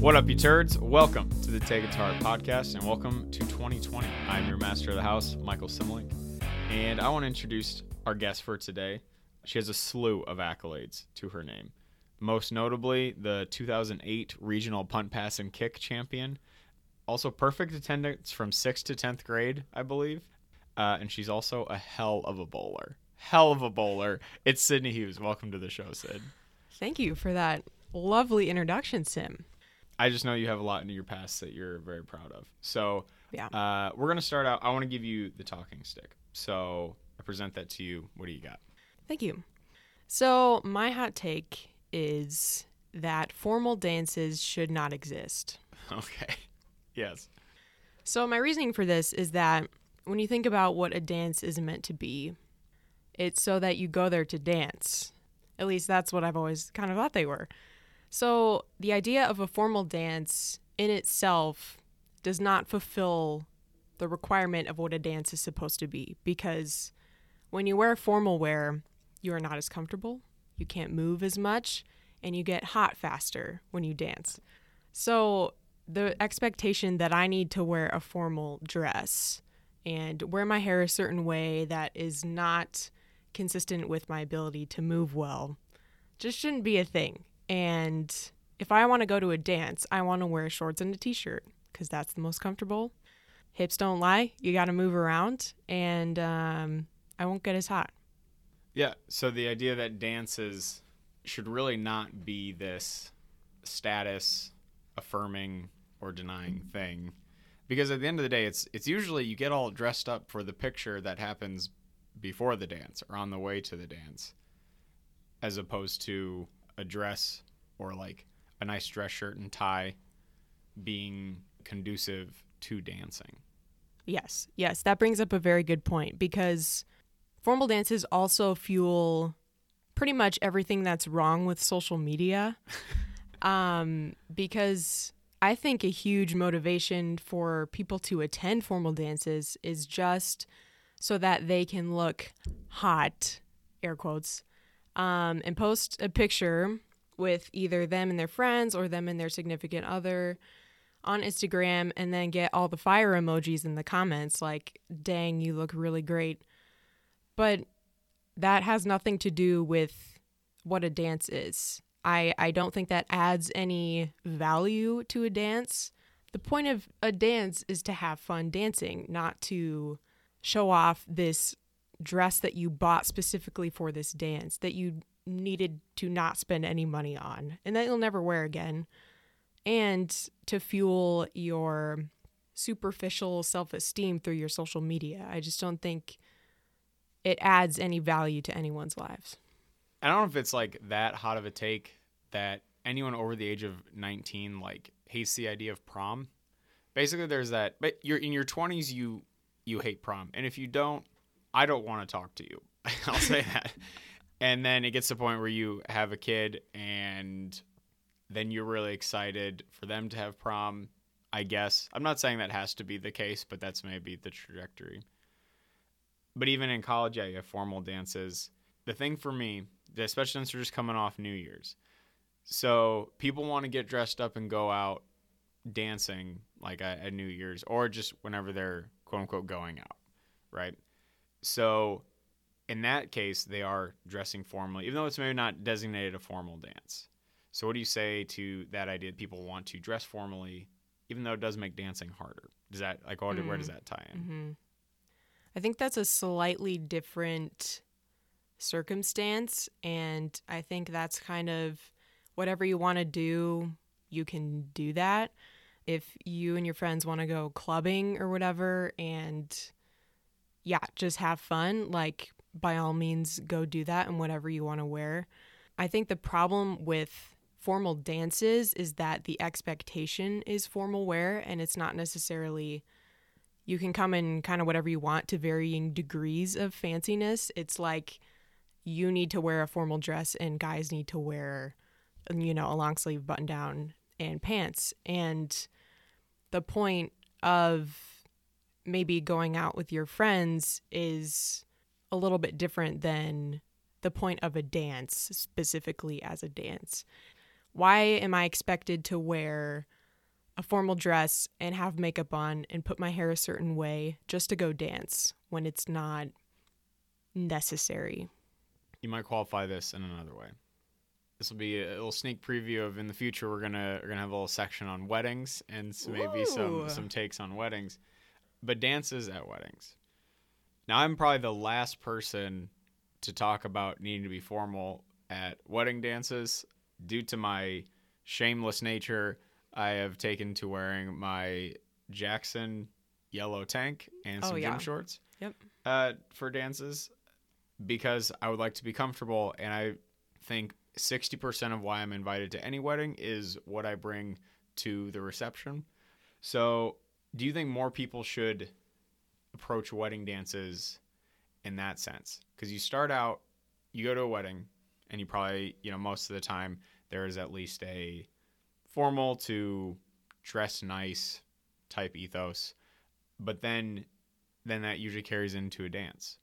What up, you turds? Welcome to the Take Guitar podcast and welcome to 2020. I'm your master of the house, Michael Simlink, and I want to introduce our guest for today. She has a slew of accolades to her name. Most notably, the 2008 regional punt, pass, and kick champion. Also, perfect attendance from 6th to 10th grade, I believe. Uh, and she's also a hell of a bowler. Hell of a bowler. It's Sydney Hughes. Welcome to the show, Sid. Thank you for that lovely introduction, Sim. I just know you have a lot in your past that you're very proud of. So, Yeah. uh, we're going to start out. I want to give you the talking stick. So, I present that to you. What do you got? Thank you. So, my hot take is that formal dances should not exist. Okay. Yes. So, my reasoning for this is that when you think about what a dance is meant to be, it's so that you go there to dance. At least that's what I've always kind of thought they were. So, the idea of a formal dance in itself does not fulfill the requirement of what a dance is supposed to be because when you wear formal wear, you are not as comfortable, you can't move as much, and you get hot faster when you dance. So, the expectation that I need to wear a formal dress and wear my hair a certain way that is not consistent with my ability to move well just shouldn't be a thing. And if I want to go to a dance, I want to wear shorts and a t shirt because that's the most comfortable. Hips don't lie. You got to move around, and um, I won't get as hot. Yeah. So, the idea that dances should really not be this status affirming or denying thing. Because at the end of the day, it's it's usually you get all dressed up for the picture that happens before the dance or on the way to the dance, as opposed to a dress or like a nice dress shirt and tie being conducive to dancing. Yes, yes, that brings up a very good point because formal dances also fuel pretty much everything that's wrong with social media. um, because I think a huge motivation for people to attend formal dances is just so that they can look hot, air quotes, um, and post a picture with either them and their friends or them and their significant other on Instagram and then get all the fire emojis in the comments like, dang, you look really great. But that has nothing to do with what a dance is. I, I don't think that adds any value to a dance. The point of a dance is to have fun dancing, not to show off this dress that you bought specifically for this dance that you needed to not spend any money on and that you'll never wear again and to fuel your superficial self-esteem through your social media. I just don't think it adds any value to anyone's lives. I don't know if it's like that hot of a take that anyone over the age of 19 like hates the idea of prom. Basically, there's that. But you're in your 20s, you you hate prom, and if you don't, I don't want to talk to you. I'll say that. And then it gets to the point where you have a kid, and then you're really excited for them to have prom. I guess I'm not saying that has to be the case, but that's maybe the trajectory. But even in college, yeah, you have formal dances. The thing for me, especially since we're just coming off New Year's, so people want to get dressed up and go out dancing like at, New Year's or just whenever they're quote unquote going out, right? So in that case, they are dressing formally, even though it's maybe not designated a formal dance. So what do you say to that idea that people want to dress formally, even though it does make dancing harder? Does that like where, where does that tie in? hmm I think that's a slightly different circumstance. And I think that's kind of whatever you want to do, you can do that. If you and your friends want to go clubbing or whatever, and yeah, just have fun, like by all means, go do that and whatever you want to wear. I think the problem with formal dances is that the expectation is formal wear and it's not necessarily you can come in kind of whatever you want to varying degrees of fanciness. It's like you need to wear a formal dress and guys need to wear, you know, a long sleeve button down and pants. And the point of maybe going out with your friends is a little bit different than the point of a dance, specifically as a dance. Why am I expected to wear a formal dress and have makeup on and put my hair a certain way just to go dance when it's not necessary. You might qualify this in another way. This will be a little sneak preview of in the future we're gonna we're gonna have a little section on weddings and so maybe some some takes on weddings, but dances at weddings. Now I'm probably the last person to talk about needing to be formal at wedding dances due to my shameless nature. I have taken to wearing my Jackson yellow tank and Oh, some yeah. gym shorts Yep. uh, for dances because I would like to be comfortable, and I think 60% of why I'm invited to any wedding is what I bring to the reception. So, do you think more people should approach wedding dances in that sense? Because you start out, you go to a wedding, and you probably, you know, most of the time there is at least a formal to dress nice type ethos, but then then that usually carries into a dance.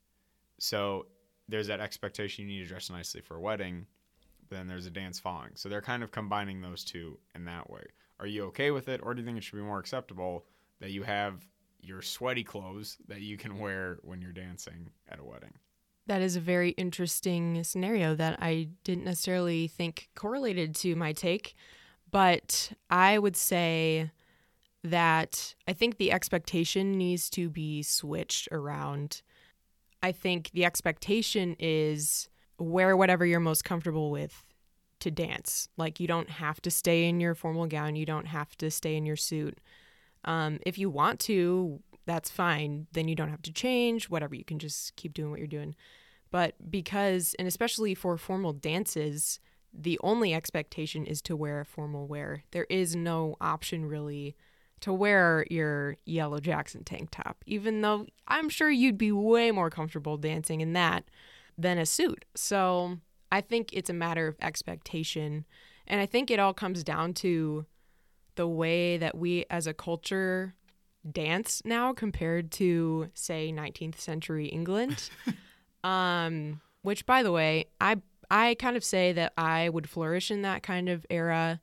So there's that expectation you need to dress nicely for a wedding, but then there's a dance following. So they're kind of combining those two in that way. Are you okay with it, or do you think it should be more acceptable that you have your sweaty clothes that you can wear when you're dancing at a wedding? That is a very interesting scenario that I didn't necessarily think correlated to my take, but I would say that I think the expectation needs to be switched around. I think the expectation is wear whatever you're most comfortable with to dance. Like you don't have to stay in your formal gown, you don't have to stay in your suit. Um, if you want to, that's fine. Then you don't have to change, whatever. You can just keep doing what you're doing. But because, and especially for formal dances, the only expectation is to wear formal wear. There is no option really to wear your yellow Jackson tank top, even though I'm sure you'd be way more comfortable dancing in that than a suit. So I think it's a matter of expectation. And I think it all comes down to the way that we as a culture dance now compared to, say, 19th century England. um, which, by the way, I I kind of say that I would flourish in that kind of era.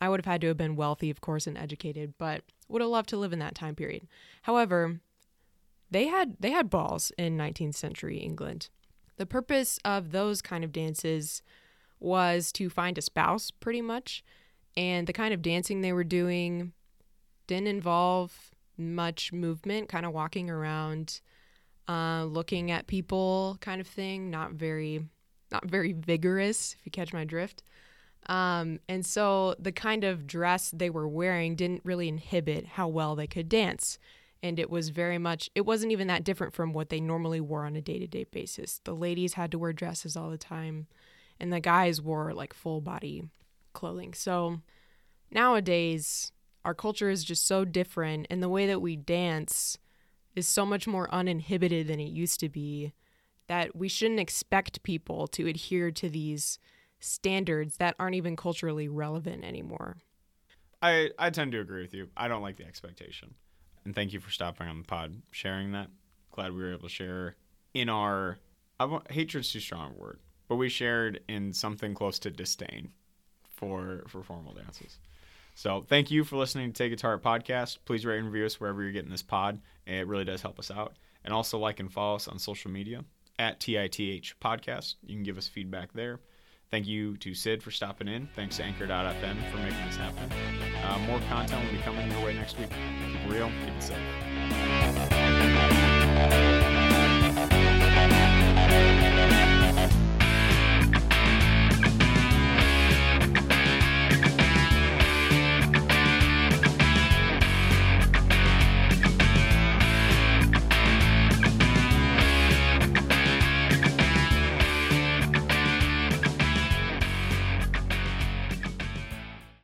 I would have had to have been wealthy, of course, and educated, but would have loved to live in that time period. However, they had they had balls in 19th century England. The purpose of those kind of dances was to find a spouse, pretty much, and the kind of dancing they were doing didn't involve much movement, kind of walking around, uh, looking at people, kind of thing. Not very, not very vigorous, if you catch my drift. Um, and so the kind of dress they were wearing didn't really inhibit how well they could dance. And it was very much, it wasn't even that different from what they normally wore on a day to day basis. The ladies had to wear dresses all the time, and the guys wore like full body clothing. So nowadays, our culture is just so different, and the way that we dance is so much more uninhibited than it used to be that we shouldn't expect people to adhere to these standards that aren't even culturally relevant anymore. I, I tend to agree with you. I don't like the expectation. And thank you for stopping on the pod, sharing that. Glad we were able to share in our I want, hatred's too strong a word, but we shared in something close to disdain for for formal dances. So thank you for listening to Take Guitar Podcast. Please rate and review us wherever you're getting this pod. It really does help us out. And also like and follow us on social media at TITH Podcast. You can give us feedback there. Thank you to Sid for stopping in. Thanks to Anchor.fm for making this happen. Uh, more content will be coming your way next week. Keep real, keep it safe.